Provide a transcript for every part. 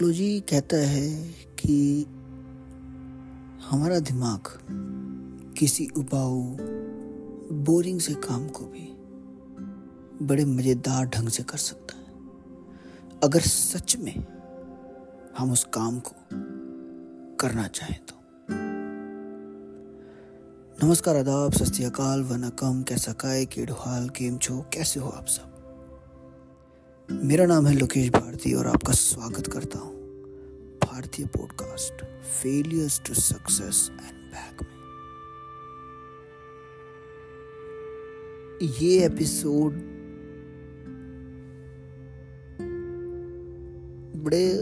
Psychology कहता है कि हमारा दिमाग किसी उबाऊ, बोरिंग से काम को भी बड़े मज़ेदार ढंग से कर सकता है। अगर सच में हम उस काम को करना चाहें तो। नमस्कार, आदाब, सत अकाल, वनकम, कैसा काय केडुहाल केम छो, कैसे हो आप सब? मेरा नाम है लोकेश भारती और आपका स्वागत करता हूँ भारतीय podcast failures to success and back में। ये एपिसोड बड़े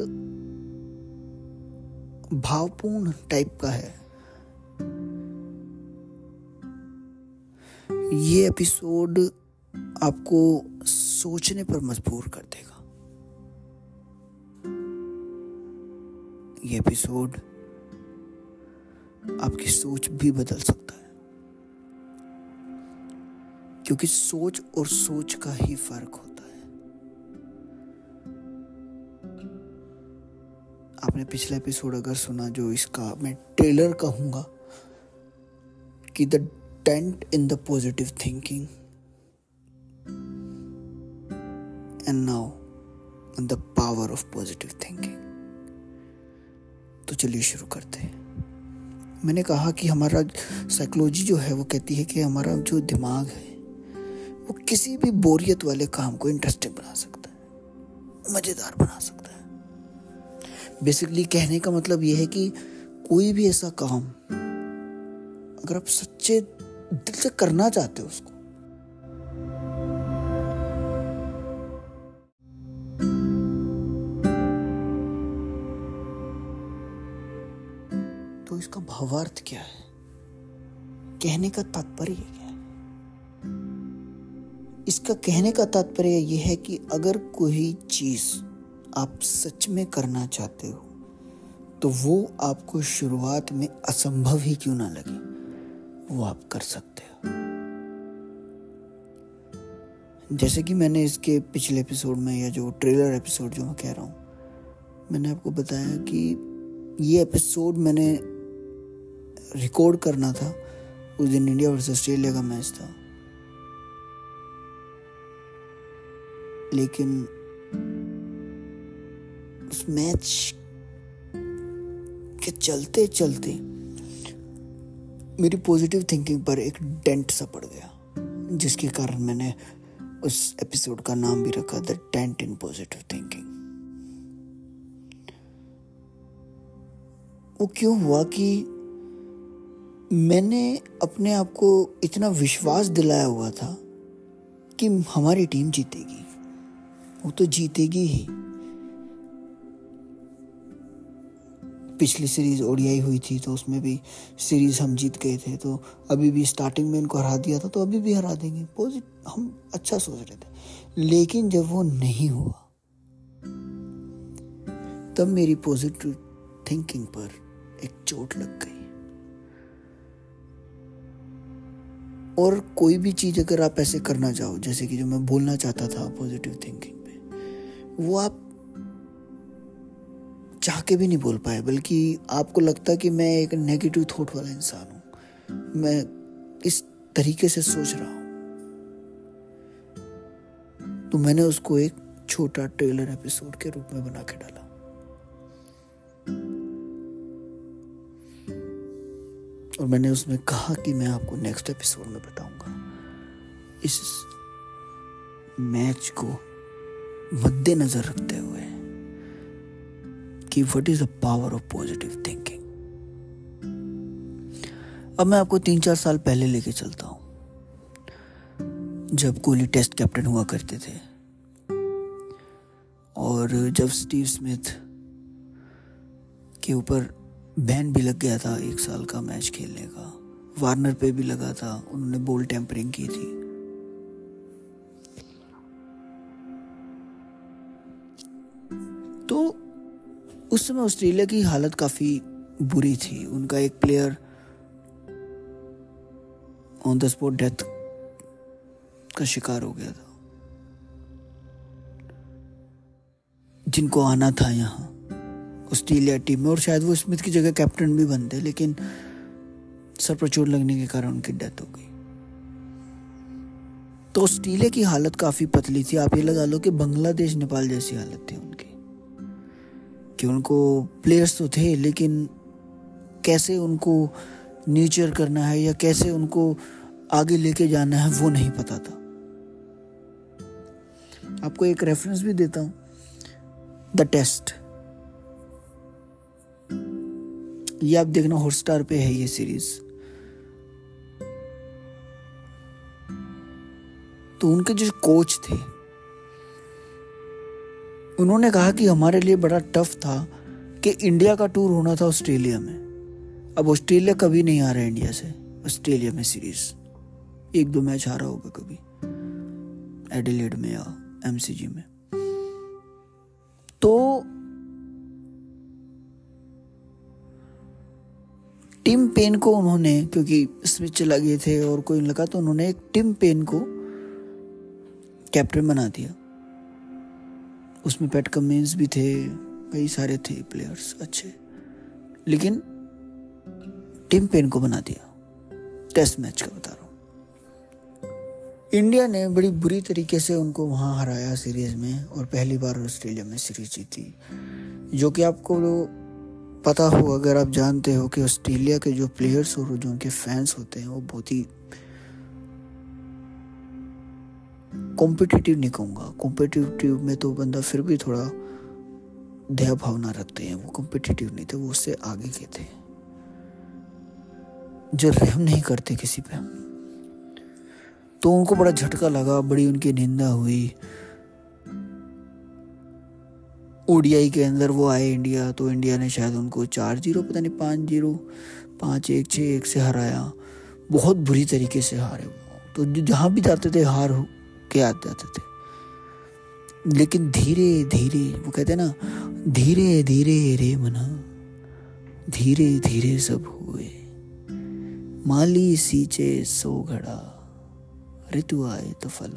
भावपूर्ण टाइप का है। ये एपिसोड आपको सोचने पर मजबूर कर देगा। ये एपिसोड आपकी सोच भी बदल सकता है। क्योंकि सोच और सोच का ही फ़र्क होता है। आपने पिछला एपिसोड अगर सुना, जो इसका मैं ट्रेलर कहूँगा, कि the tent in the positive thinking and now the power of positive thinking तो चलिए शुरू करते हैं। मैंने कहा कि हमारा साइकोलॉजी जो है, वो कहती है कि हमारा जो दिमाग है, वो किसी भी बोरियत वाले काम को इंटरेस्टिंग बना सकता है, मज़ेदार बना सकता है। बेसिकली कहने का मतलब ये है कि कोई भी ऐसा काम, अगर आप सच्चे दिल से करना चाहते हो उसको तो इसका भावार्थ क्या है? कहने का तात्पर्य क्या है? इसका कहने का तात्पर्य यह है कि अगर कोई चीज़ आप सच में करना चाहते हो तो वो आपको शुरुआत में असंभव ही क्यों ना लगे, वो आप कर सकते हो। जैसे कि मैंने इसके पिछले एपिसोड में या जो ट्रेलर एपिसोड जो मैं कह रहा हूँ, मैंने आपको बताया कि ये एपिसोड मैंने रिकॉर्ड करना था, उस दिन इंडिया वर्सेस ऑस्ट्रेलिया का मैच था। लेकिन उस मैच के चलते चलते मेरी पॉजिटिव थिंकिंग पर एक डेंट सा पड़ गया, जिसके कारण मैंने उस एपिसोड का नाम भी रखा the dent in positive thinking वो क्यों हुआ कि मैंने अपने आप को इतना विश्वास दिलाया हुआ था कि हमारी टीम जीतेगी। वो तो जीतेगी ही। पिछली सीरीज़ ओडियाई हुई थी तो उसमें भी सीरीज़ हम जीत गए थे तो अभी भी स्टार्टिंग में इनको हरा दिया था तो अभी भी हरा देंगे। पॉजिटिव हम अच्छा सोच रहे थे। लेकिन जब वो नहीं हुआ, तब मेरी पॉजिटिव थिंकिंग पर एक चोट लग गई। और कोई भी चीज़ अगर आप ऐसे करना चाहो, जैसे कि जो मैं बोलना चाहता था पॉजिटिव थिंकिंग में वो आप चाह के भी नहीं बोल पाए, बल्कि आपको लगता कि मैं एक नेगेटिव थॉट वाला इंसान हूँ। मैं इस तरीके से सोच रहा हूँ। तो मैंने उसको एक छोटा ट्रेलर एपिसोड के रूप में बना के डाला। और मैंने उसमें कहा कि मैं आपको नेक्स्ट एपिसोड में बताऊँगा। इस मैच को मद्देनजर रखते हुए कि what is the power of positive thinking अब मैं आपको तीन चार साल पहले लेके चलता हूँ। जब कोहली टेस्ट कैप्टन हुआ करते थे। और जब स्टीव स्मिथ के ऊपर बैन भी लग गया था एक साल का मैच खेलने का। वार्नर पे भी लगा था, उन्होंने बॉल टेम्परिंग की थी। तो उस समय ऑस्ट्रेलिया की हालत काफ़ी बुरी थी। उनका एक player on the spot death का शिकार हो गया था। जिनको आना था यहाँ। ऑस्ट्रेलिया टीम में, और शायद वो स्मिथ की जगह कैप्टन भी बनते, लेकिन सर पर चोट लगने के कारण उनकी डेथ हो गई। तो ऑस्ट्रेलिया की हालत काफ़ी पतली थी। आप ये लगा लो कि बांग्लादेश, नेपाल जैसी हालत थी उनकी। कि उनको प्लेयर्स तो थे, लेकिन कैसे उनको नीचर करना है या कैसे उनको आगे लेके जाना है, वो नहीं पता था। आपको एक रेफरेंस भी देता हूँ। द टेस्ट ये आप देखना हॉटस्टार पे है ये सीरीज़ तो उनके जो कोच थे, उन्होंने कहा कि हमारे लिए बड़ा टफ था कि इंडिया का टूर होना था ऑस्ट्रेलिया में। अब ऑस्ट्रेलिया कभी नहीं आ रहा इंडिया से ऑस्ट्रेलिया में सीरीज़ एक दो मैच हारा होगा कभी एडिलेड में या एमसीजी में। तो टिम पेन को उन्होंने, क्योंकि स्मिथ चला गए थे और कोई लगा तो उन्होंने एक टिम पेन को कैप्टन बना दिया। उसमें पैट कमिंस भी थे, कई सारे थे प्लेयर्स अच्छे। लेकिन टिम पेन को बना दिया। टेस्ट मैच का बता रहा हूँ। इंडिया ने बड़ी बुरी तरीके से उनको वहाँ हराया सीरीज़ में, और पहली बार ऑस्ट्रेलिया में सीरीज़ जीती। जो कि आपको पता हो, अगर आप जानते हो कि ऑस्ट्रेलिया के जो प्लेयर्स और जो उनके फैंस होते हैं, वो बहुत ही कॉम्पिटिटिव नहीं कहूँगा कॉम्पिटिटिव में तो बंदा फिर भी थोड़ा दया भावना रखते हैं, वो कॉम्पिटिटिव नहीं थे वो उससे आगे के थे जो रहम नहीं करते किसी पे तो उनको बड़ा झटका लगा, बड़ी उनकी निंदा हुई। ओडीआई के अंदर वो आए इंडिया तो इंडिया ने शायद उनको चार ज़ीरो, पता नहीं पाँच ज़ीरो, पाँच एक छः एक से हराया। बहुत बुरी तरीके से हारे वो। तो जहाँ भी जाते थे, हार के आते जाते थे। लेकिन धीरे धीरे, वो कहते हैं ना, धीरे धीरे रे मना, धीरे धीरे सब हुए। माली सींचे सो घड़ा, ऋतु आए तो फल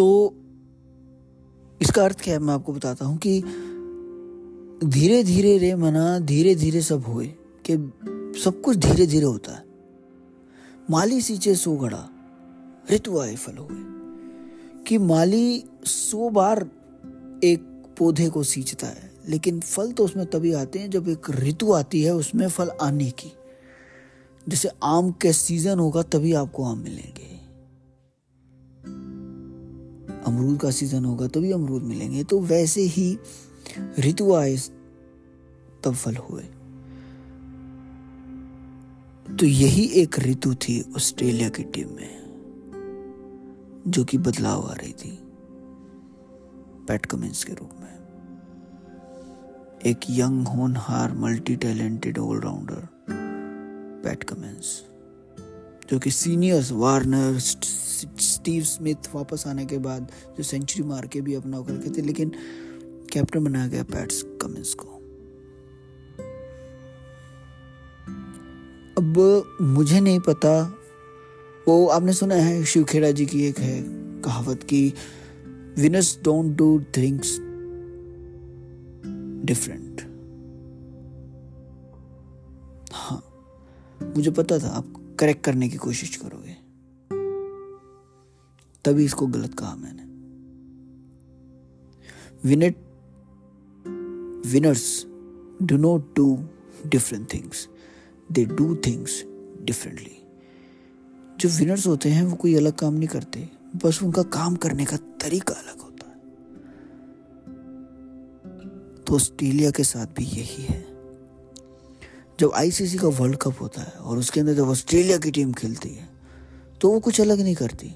तो इसका अर्थ क्या है? मैं आपको बताता हूँ कि धीरे धीरे रे मना धीरे धीरे सब हुए कि सब कुछ धीरे धीरे होता है। माली सींचे सो गड़ा, ऋतु आए, फल हुए। कि माली सो बार एक पौधे को सींचता है, लेकिन फल तो उसमें तभी आते हैं जब एक ऋतु आती है, उसमें फल आने की। जैसे आम के सीज़न होगा तभी आपको आम मिलेंगे। अमरूद का सीज़न होगा, तभी अमरूद मिलेंगे। तो वैसे ही ऋतु आए तब फल हुए। तो यही एक ऋतु थी ऑस्ट्रेलिया की टीम में, जो कि बदलाव आ रही थी पैट कमिंस के रूप में। एक यंग होनहार multi talented allrounder Pat Cummins. जो कि सीनियर्स वार्नर स्टीव स्मिथ वापस आने के बाद जो सेंचुरी मार के भी अपना करके थे, लेकिन कैप्टन बनाया गया पैट्स कमिंस को। अब मुझे नहीं पता, वो आपने सुना है शिवखेड़ा जी की एक है कहावत की winners don't do things different हाँ मुझे पता था आप करेक्ट करने की कोशिश करोगे। तभी इसको गलत कहा मैंने। विनेट winners do not do different things they do things differently जो विनर्स होते हैं, वो कोई अलग काम नहीं करते। बस उनका काम करने का तरीका अलग होता है। तो ऑस्ट्रेलिया के साथ भी यही है। जब आईसीसी का वर्ल्ड कप होता है और उसके अंदर जब ऑस्ट्रेलिया की टीम खेलती है तो वो कुछ अलग नहीं करती।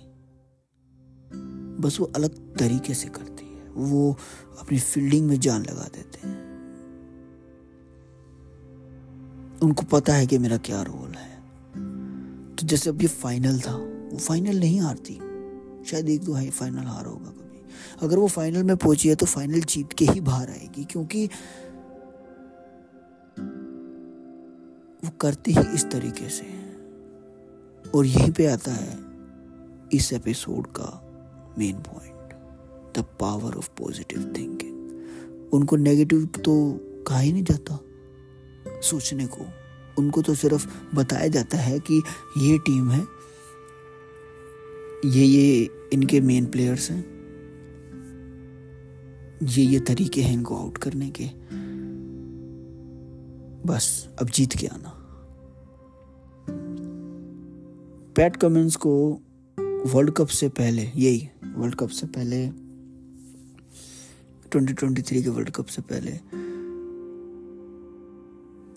बस वो अलग तरीके से करती है। वो अपनी फील्डिंग में जान लगा देते हैं। उनको पता है कि मेरा क्या रोल है। तो जैसे अब ये फाइनल था, वो फाइनल नहीं हारती। शायद एक दो हाई फाइनल हार होगा कभी। अगर वो फाइनल में पहुँची है तो फाइनल जीत के ही बाहर आएगी, क्योंकि वो करती ही इस तरीके से और यहीं पे आता है इस एपिसोड का main point the power of positive thinking उनको नेगेटिव तो कहा ही नहीं जाता सोचने को। उनको तो सिर्फ़ बताया जाता है कि ये टीम है, ये ये इनके मेन प्लेयर्स हैं, ये ये तरीके हैं इनको आउट करने के। बस, अब जीत के आना। पैट कमिंस को वर्ल्ड कप से पहले, यही वर्ल्ड कप से पहले 2023 के वर्ल्ड कप से पहले,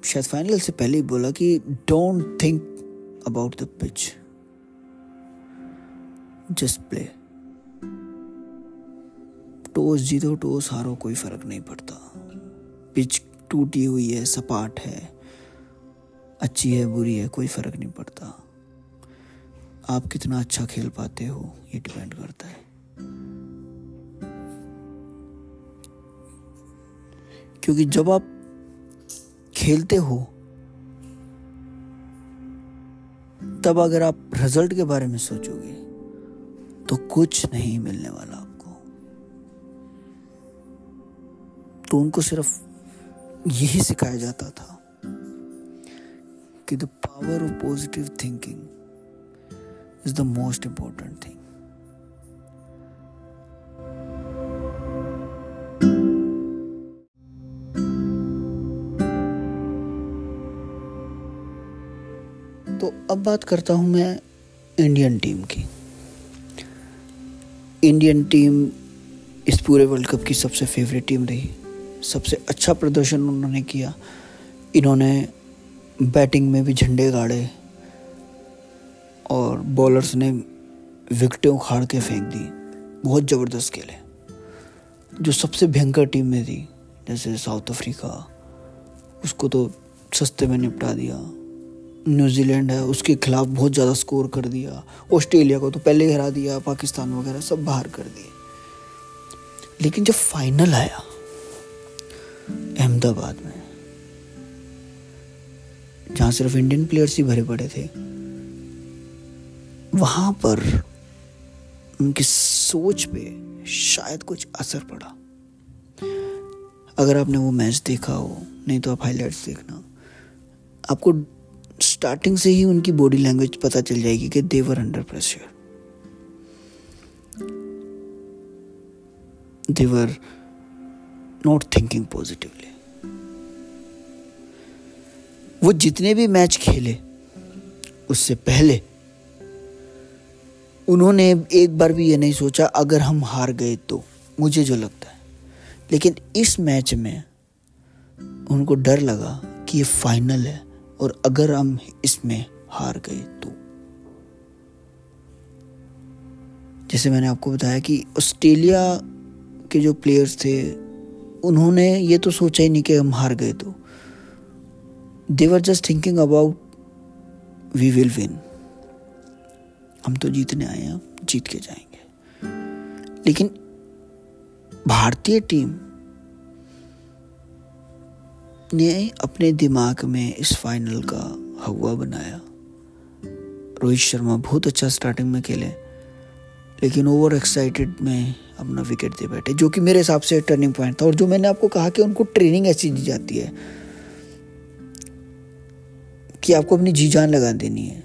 शायद फाइनल से पहले ही बोला कि don't think about the pitch just play toss जीतो टोस हारो, कोई फ़र्क नहीं पड़ता। पिच टूटी हुई है, सपाट है। अच्छी है, बुरी है, कोई फ़र्क नहीं पड़ता। आप कितना अच्छा खेल पाते हो, ये डिपेंड करता है। क्योंकि जब आप खेलते हो, तब अगर आप रिज़ल्ट के बारे में सोचोगे तो कुछ नहीं मिलने वाला आपको। तो उनको सिर्फ़ यही सिखाया जाता था कि the power of positive thinking is the most important thing तो अब बात करता हूँ मैं इंडियन टीम की। इंडियन टीम इस पूरे वर्ल्ड कप की सबसे फेवरेट टीम रही। सबसे अच्छा प्रदर्शन उन्होंने किया। इन्होंने बैटिंग में भी झंडे गाड़े और बॉलर्स ने विकटें उखाड़ के फेंक दी। बहुत ज़बरदस्त खेले जो सबसे भयंकर टीम में थी, जैसे साउथ अफ्रीका, उसको तो सस्ते में निपटा दिया। न्यूजीलैंड है, उसके खिलाफ बहुत ज़्यादा स्कोर कर दिया। ऑस्ट्रेलिया को तो पहले हरा दिया, पाकिस्तान वगैरह सब बाहर कर दिए। लेकिन जब फाइनल आया अहमदाबाद में। जहाँ सिर्फ़ इंडियन प्लेयर्स ही भरे पड़े थे, वहाँ पर उनकी सोच पे शायद कुछ असर पड़ा। अगर आपने वो मैच देखा हो, नहीं तो आप हाइलाइट्स देखना। आपको स्टार्टिंग से ही उनकी बॉडी लैंग्वेज पता चल जाएगी कि they were under pressure they were not thinking positively वो जितने भी मैच खेले, उससे पहले उन्होंने एक बार भी ये नहीं सोचा, अगर हम हार गए तो। मुझे जो लगता है। लेकिन इस मैच में उनको डर लगा कि ये फाइनल है और अगर हम इसमें हार गए तो। जैसे मैंने आपको बताया कि ऑस्ट्रेलिया के जो प्लेयर्स थे, उन्होंने ये तो सोचा ही नहीं कि हम हार गए तो। They were just thinking about we will win हम तो जीतने आए हैं, जीत के जाएँगे। लेकिन भारतीय टीम ने अपने दिमाग में इस फाइनल का हवा बनाया। रोहित शर्मा बहुत अच्छा स्टार्टिंग में खेले, लेकिन ओवर एक्साइटेड में अपना विकेट दे बैठे, जो कि मेरे हिसाब से टर्निंग पॉइंट था और जो मैंने आपको कहा कि उनको ट्रेनिंग ऐसी दी जाती है। कि आपको अपनी जी जान लगा देनी है।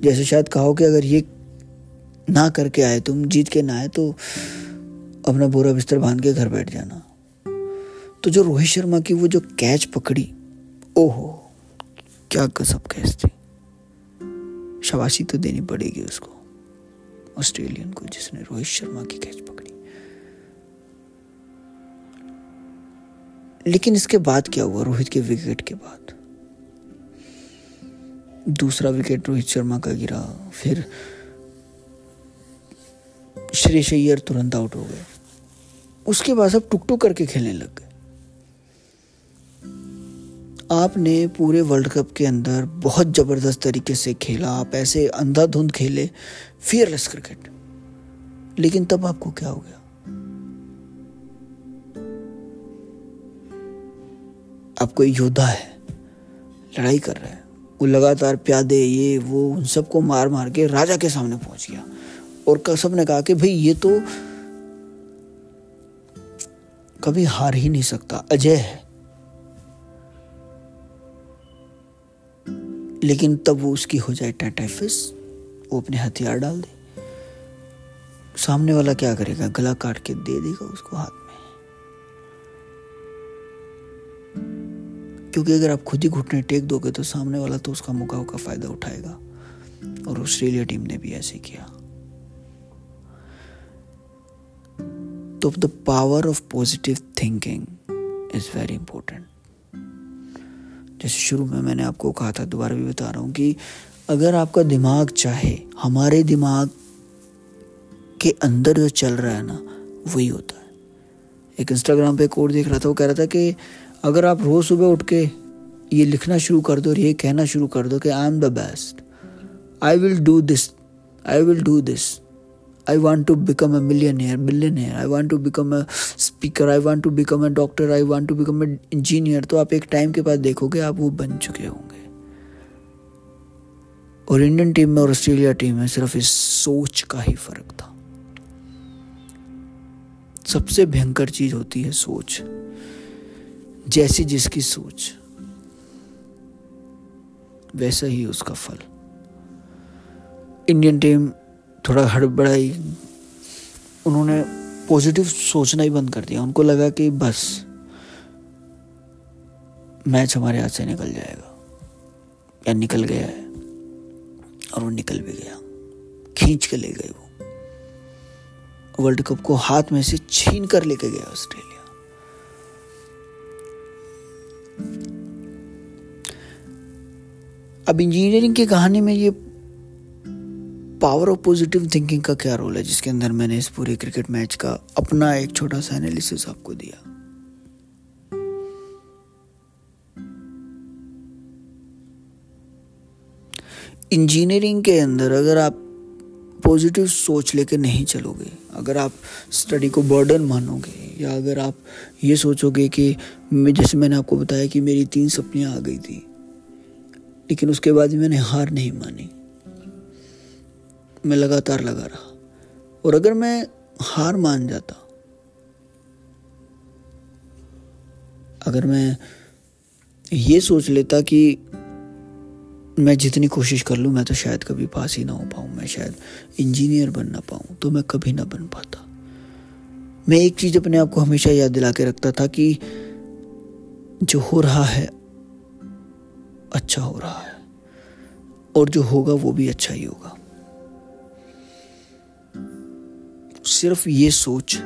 जैसे शायद कहो कि अगर ये ना करके आए, तुम जीत के ना आए तो अपना बोरा बिस्तर बाँध के घर बैठ जाना। तो जो रोहित शर्मा की वो जो कैच पकड़ी, ओहो, क्या गजब कैच थी। शबाशी तो देनी पड़ेगी उसको, ऑस्ट्रेलियन को, जिसने रोहित शर्मा की कैच पकड़ी। लेकिन इसके बाद क्या हुआ, रोहित के विकेट के बाद? दूसरा विकेट रोहित शर्मा का गिरा, फिर श्री अय्यर तुरंत आउट हो गए। उसके बाद सब टुक टुक करके खेलने लग गए। आपने पूरे वर्ल्ड कप के अंदर बहुत ज़बरदस्त तरीके से खेला, आप ऐसे अंधाधुंध खेले फियरलेस क्रिकेट लेकिन तब आपको क्या हो गया? आप कोई योद्धा है, लड़ाई कर रहा है। वो लगातार प्यादे, ये, वो, उन सबको मार मार के राजा के सामने पहुँच गया। और सबने कहा कि भाई, ये तो कभी हार ही नहीं सकता, अजय है। लेकिन तब वो उसकी हो जाए टाइफस वो अपने हथियार डाल दे। सामने वाला क्या करेगा? गला काट के दे देगा उसको हाथ। क्योंकि अगर आप खुद ही घुटने टेक दोगे तो सामने वाला तो उसका मौका का फ़ायदा उठाएगा। और ऑस्ट्रेलिया टीम ने भी ऐसे किया। तो the power of positive thinking is very important जैसे शुरू में मैंने आपको कहा था, दोबारा भी बता रहा हूँ कि अगर आपका दिमाग चाहे, हमारे दिमाग के अंदर जो चल रहा है ना, वही होता है। एक इंस्टाग्राम पे कोड देख रहा था, वो कह रहा था कि अगर आप रोज सुबह उठ के ये लिखना शुरू कर दो और ये कहना शुरू कर दो कि I am the best I will do this I will do this I want to become a millionaire, billionaire. I want to become a speaker. I want to become a doctor. I want to become an engineer. तो आप एक time के बाद देखोगे आप वो बन चुके होंगे और इंडियन टीम में और ऑस्ट्रेलिया टीम में सिर्फ़ इस सोच का ही फ़र्क था सबसे भयंकर चीज़ होती है सोच जैसी जिसकी सोच, वैसा ही उसका फल। इंडियन टीम थोड़ा हड़बड़ाई, उन्होंने पॉजिटिव सोचना ही बंद कर दिया। उनको लगा कि बस मैच हमारे हाथ से निकल जाएगा। या निकल गया है, और वो निकल भी गया। खींच के ले गए वो। वर्ल्ड कप को हाथ में से छीन कर लेके गया ऑस्ट्रेलिया। अब इंजीनियरिंग की कहानी में ये पावर ऑफ़ पॉजिटिव थिंकिंग का क्या रोल है, जिसके अंदर मैंने इस पूरे क्रिकेट मैच का अपना एक छोटा सा एनालिसिस आपको दिया? इंजीनियरिंग के अंदर अगर आप पॉजिटिव सोच लेके नहीं चलोगे, अगर आप स्टडी को बर्डन मानोगे, या अगर आप ये सोचोगे कि मैं, जैसे मैंने आपको बताया कि मेरी तीन सपनियाँ आ गई थी लेकिन उसके बाद मैंने हार नहीं मानी। मैं लगातार लगा रहा। और अगर मैं हार मान जाता, अगर मैं ये सोच लेता कि मैं जितनी कोशिश कर लूँ, मैं तो शायद कभी पास ही ना हो पाऊँ, मैं शायद इंजीनियर बन ना पाऊँ तो मैं कभी ना बन पाता। मैं एक चीज़ अपने आप को हमेशा याद दिला के रखता था कि जो हो रहा है अच्छा हो रहा है। और जो होगा वो भी अच्छा ही होगा। सिर्फ़ ये सोच।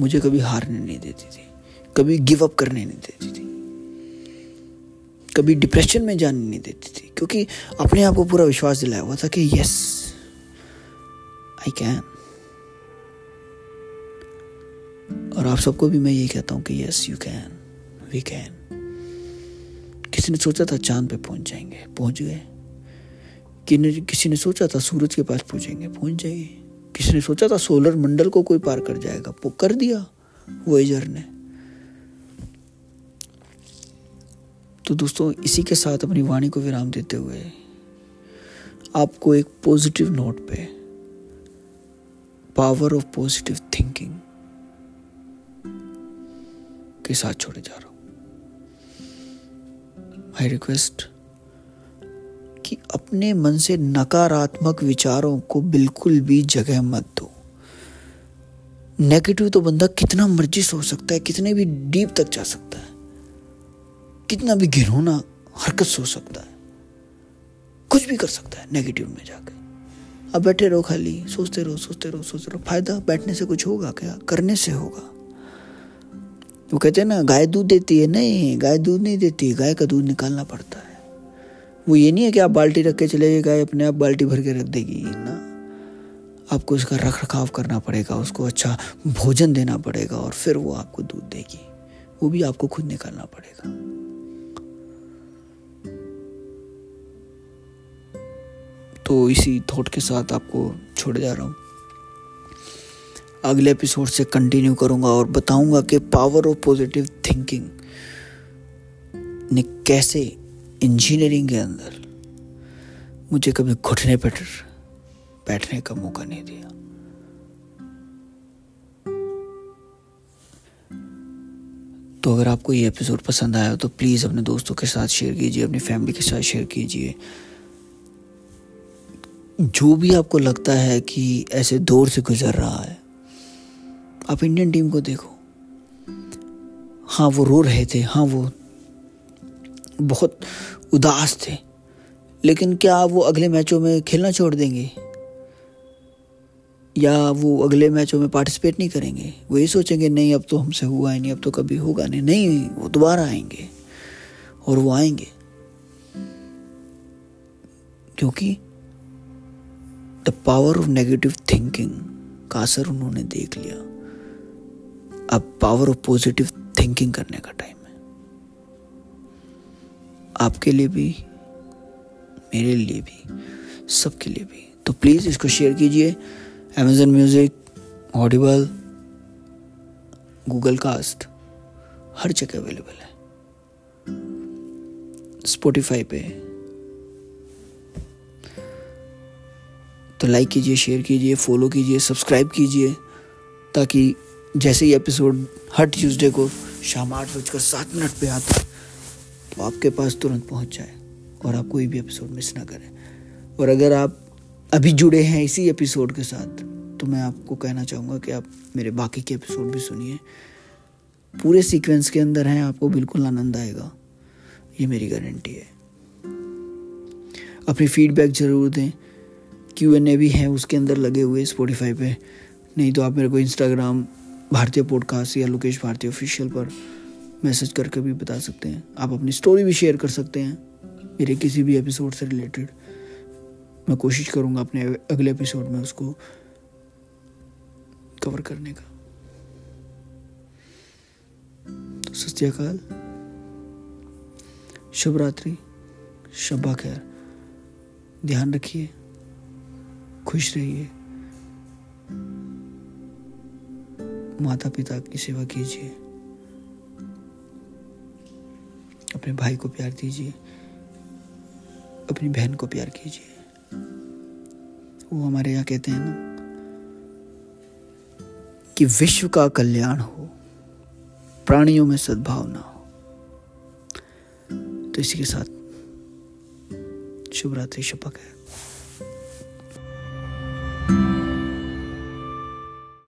मुझे कभी हारने नहीं देती थी। कभी गिव अप करने नहीं देती थी। कभी डिप्रेशन में जाने नहीं देती थी। क्योंकि अपने आप को पूरा विश्वास दिलाया हुआ था कि यस आई कैन और आप सबको भी मैं यही कहता हूँ कि yes you can we can किसी ने सोचा था चाँद पे पहुँच जाएँगे, पहुँच गए। किसी ने सोचा था सूरज के पास पहुँचेंगे, पहुँच जाएँगे। किसी ने सोचा था सोलर मंडल को कोई पार कर जाएगा, वो कर दिया वोएजर ने तो दोस्तों, इसी के साथ अपनी वाणी को विराम देते हुए आपको एक पॉजिटिव नोट पे पावर ऑफ़ पॉजिटिव थिंकिंग के साथ छोड़े जा रहा हूँ। आई रिक्वेस्ट कि अपने मन से नकारात्मक विचारों को बिल्कुल भी जगह मत दो। नेगेटिव तो बंदा कितना मर्ज़ी सोच सकता है, कितने भी डीप तक जा सकता है। कितना भी घिनौना हरकत सोच सकता है। कुछ भी कर सकता है नेगेटिव में जाकर अब बैठे रहो खाली, सोचते रहो सोचते रहो सोचते रहो। फ़ायदा बैठने से कुछ होगा क्या? करने से होगा। वो कहते हैं ना, गाय दूध देती है? नहीं, गाय दूध नहीं देती, गाय का दूध निकालना पड़ता है। वो ये नहीं है कि आप बाल्टी रख के चले गाय अपने आप बाल्टी भर के रख देगी, ना। आपको उसका रख रखाव करना पड़ेगा, उसको अच्छा भोजन देना पड़ेगा और फिर वो आपको दूध देगी। वो भी आपको खुद निकालना पड़ेगा। तो इसी थॉट के साथ आपको छोड़ जा रहा हूँ। अगले एपिसोड से कंटिन्यू करूँगा और बताऊँगा कि पावर ऑफ़ पॉजिटिव थिंकिंग ने कैसे इंजीनियरिंग के अंदर मुझे कभी घुटने पर बैठने का मौका नहीं दिया। तो अगर आपको ये एपिसोड पसंद आया तो प्लीज़ अपने दोस्तों के साथ शेयर कीजिए, अपनी फैमिली के साथ शेयर कीजिए। जो भी आपको लगता है कि ऐसे दौर से गुजर रहा है आप इंडियन टीम को देखो। हाँ वो रो रहे थे। हाँ वो बहुत उदास थे। लेकिन क्या वो अगले मैचों में खेलना छोड़ देंगे? या वो अगले मैचों में पार्टिसिपेट नहीं करेंगे? वो ये सोचेंगे, नहीं, अब तो हमसे हुआ ही नहीं, अब तो कभी होगा नहीं। नहीं, वो दोबारा आएँगे। और वो आएँगे। क्योंकि the power of negative thinking का असर उन्होंने देख लिया। अब पावर ऑफ़ पॉजिटिव थिंकिंग करने का टाइम है। आपके लिए भी, मेरे लिए भी, सबके लिए भी। तो प्लीज़ इसको शेयर कीजिए। Amazon music Audible Google cast हर जगह अवेलेबल है। स्पोटिफाई पे। तो लाइक कीजिए शेयर कीजिए फॉलो कीजिए सब्सक्राइब कीजिए, ताकि जैसे ही एपिसोड हर ट्यूसडे को शाम आठ बजकर सात मिनट पे आता तो आपके पास तुरंत पहुँच जाए और आप कोई भी एपिसोड मिस ना करें। और अगर आप अभी जुड़े हैं इसी एपिसोड के साथ तो मैं आपको कहना चाहूँगा कि आप मेरे बाकी के एपिसोड भी सुनिए। पूरे सीक्वेंस के अंदर हैं, आपको बिल्कुल आनंद आएगा। ये मेरी गारंटी है। अपनी फीडबैक ज़रूर दें। क्यू एन ए भी हैं उसके अंदर लगे हुए स्पॉटिफाई पे। नहीं तो आप मेरे को इंस्टाग्राम भारतीय पॉडकास्ट या लोकेश भारतीय ऑफिशियल पर मैसेज करके भी बता सकते हैं। आप अपनी स्टोरी भी शेयर कर सकते हैं मेरे किसी भी एपिसोड से रिलेटेड मैं कोशिश करूँगा अपने अगले एपिसोड में उसको कवर करने का। तो सत्याकाल शुभ रात्रि शब्बा खैर। ध्यान रखिए। खुश रहिए। माता पिता की सेवा कीजिए। अपने भाई को प्यार दीजिए। अपनी बहन को प्यार कीजिए। वो हमारे यहाँ कहते हैं ना कि विश्व का कल्याण हो, प्राणियों में सद्भावना हो। तो इसी के साथ शुभ रात्रि शपक है